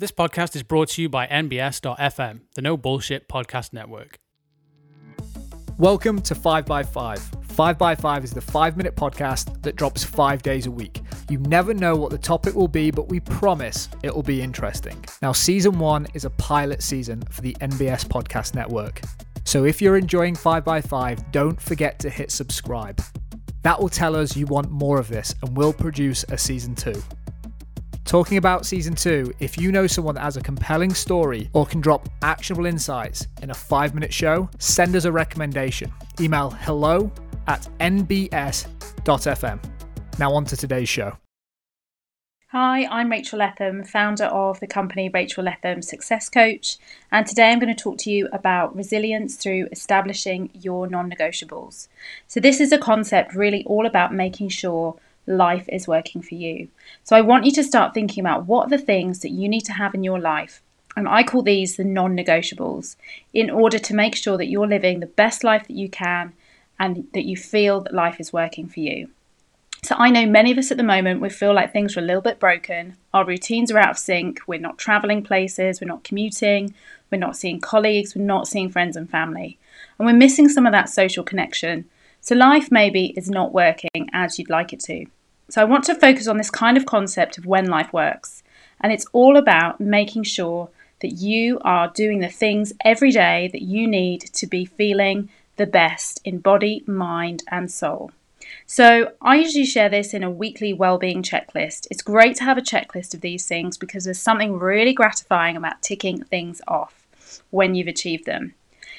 This podcast is brought to you by NBS.FM, the No Bullshit Podcast Network. Welcome to 5x5. 5x5 is the five minute podcast that drops five days a week. You never know what the topic will be, but we promise it will be interesting. Now, season one is a pilot season for the NBS Podcast Network. So if you're enjoying 5x5, don't forget to hit subscribe. That will tell us you want more of this, and we'll produce a season two. Talking about season two, if you know someone that has a compelling story or can drop actionable insights in a five minute show, send us a recommendation. Email hello at nbs.fm. Now, on to today's show. Hi, I'm Rachel Letham, founder of the company Rachel Letham Success Coach, and today I'm going to talk to you about resilience through establishing your non negotiables. So, this is a concept really all about making sure life is working for you. So I want you to start thinking about what the things that you need to have in your life. And I call these the non negotiables in order to make sure that you're living the best life that you can and that you feel that life is working for you. So I know many of us at the moment, we feel like things are a little bit broken. Our routines are out of sync. We're not traveling places. We're not commuting. We're not seeing colleagues. We're not seeing friends and family. And we're missing some of that social connection. So life maybe is not working as you'd like it to. So I want to focus on this kind of concept of when life works. And it's all about making sure that you are doing the things every day that you need to be feeling the best in body, mind, and soul. So, I usually share this in a weekly well-being checklist. It's great to have a checklist of these things because there's something really gratifying about ticking things off when you've achieved them.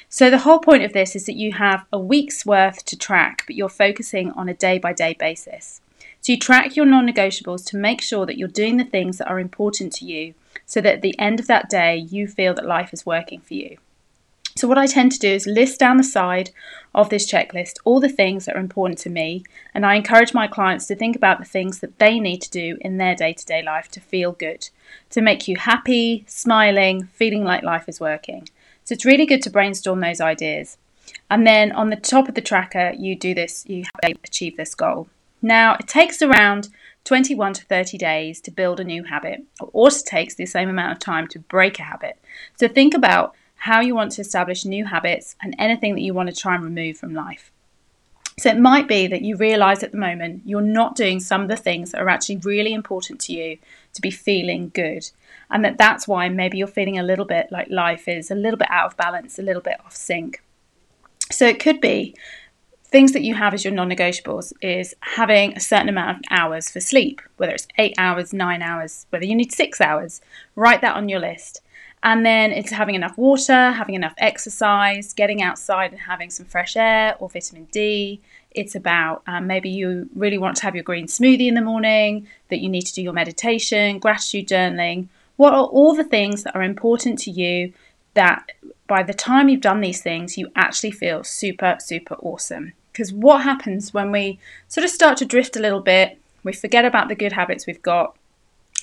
So, the whole point of this is that you have a week's worth to track, but you're focusing on a day by day basis. So you track your non negotiables to make sure that you're doing the things that are important to you so that at the end of that day you feel that life is working for you. So, what I tend to do is list down the side of this checklist all the things that are important to me, and I encourage my clients to think about the things that they need to do in their day to day life to feel good, to make you happy, smiling, feeling like life is working. So, it's really good to brainstorm those ideas. And then on the top of the tracker, you do this, you achieve this goal. Now, it takes around 21 to 30 days to build a new habit. It also takes the same amount of time to break a habit. So think about how you want to establish new habits and anything that you want to try and remove from life. So it might be that you realize at the moment you're not doing some of the things that are actually really important to you to be feeling good. And that that's why maybe you're feeling a little bit like life is a little bit out of balance, a little bit off sync. So it could be things that you have as your non negotiables is having a certain amount of hours for sleep, whether it's eight hours, nine hours, whether you need six hours. Write that on your list. And then it's having enough water, having enough exercise, getting outside and having some fresh air or vitamin D. It's about um, maybe you really want to have your green smoothie in the morning, that you need to do your meditation, gratitude journaling. What are all the things that are important to you that by the time you've done these things, you actually feel super, super awesome? Because what happens when we sort of start to drift a little bit, we forget about the good habits we've got,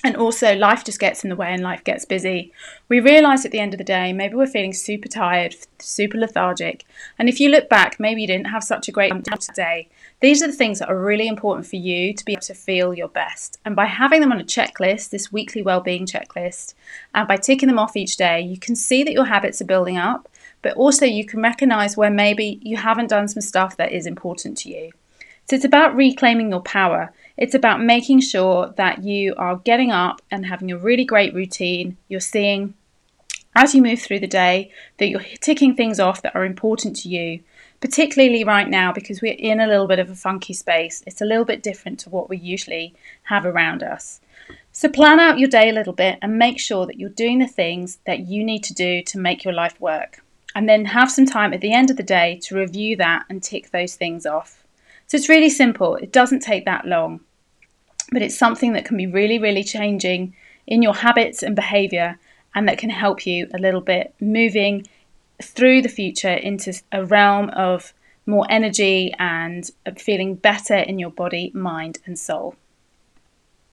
and also life just gets in the way and life gets busy. We realise at the end of the day, maybe we're feeling super tired, super lethargic. And if you look back, maybe you didn't have such a great day. These are the things that are really important for you to be able to feel your best. And by having them on a checklist, this weekly well-being checklist, and by ticking them off each day, you can see that your habits are building up but also you can recognize where maybe you haven't done some stuff that is important to you. So it's about reclaiming your power. It's about making sure that you are getting up and having a really great routine. You're seeing as you move through the day that you're ticking things off that are important to you, particularly right now because we're in a little bit of a funky space. It's a little bit different to what we usually have around us. So plan out your day a little bit and make sure that you're doing the things that you need to do to make your life work and then have some time at the end of the day to review that and tick those things off. So it's really simple, it doesn't take that long, but it's something that can be really, really changing in your habits and behavior and that can help you a little bit moving through the future into a realm of more energy and uh, feeling better in your body, mind, and soul.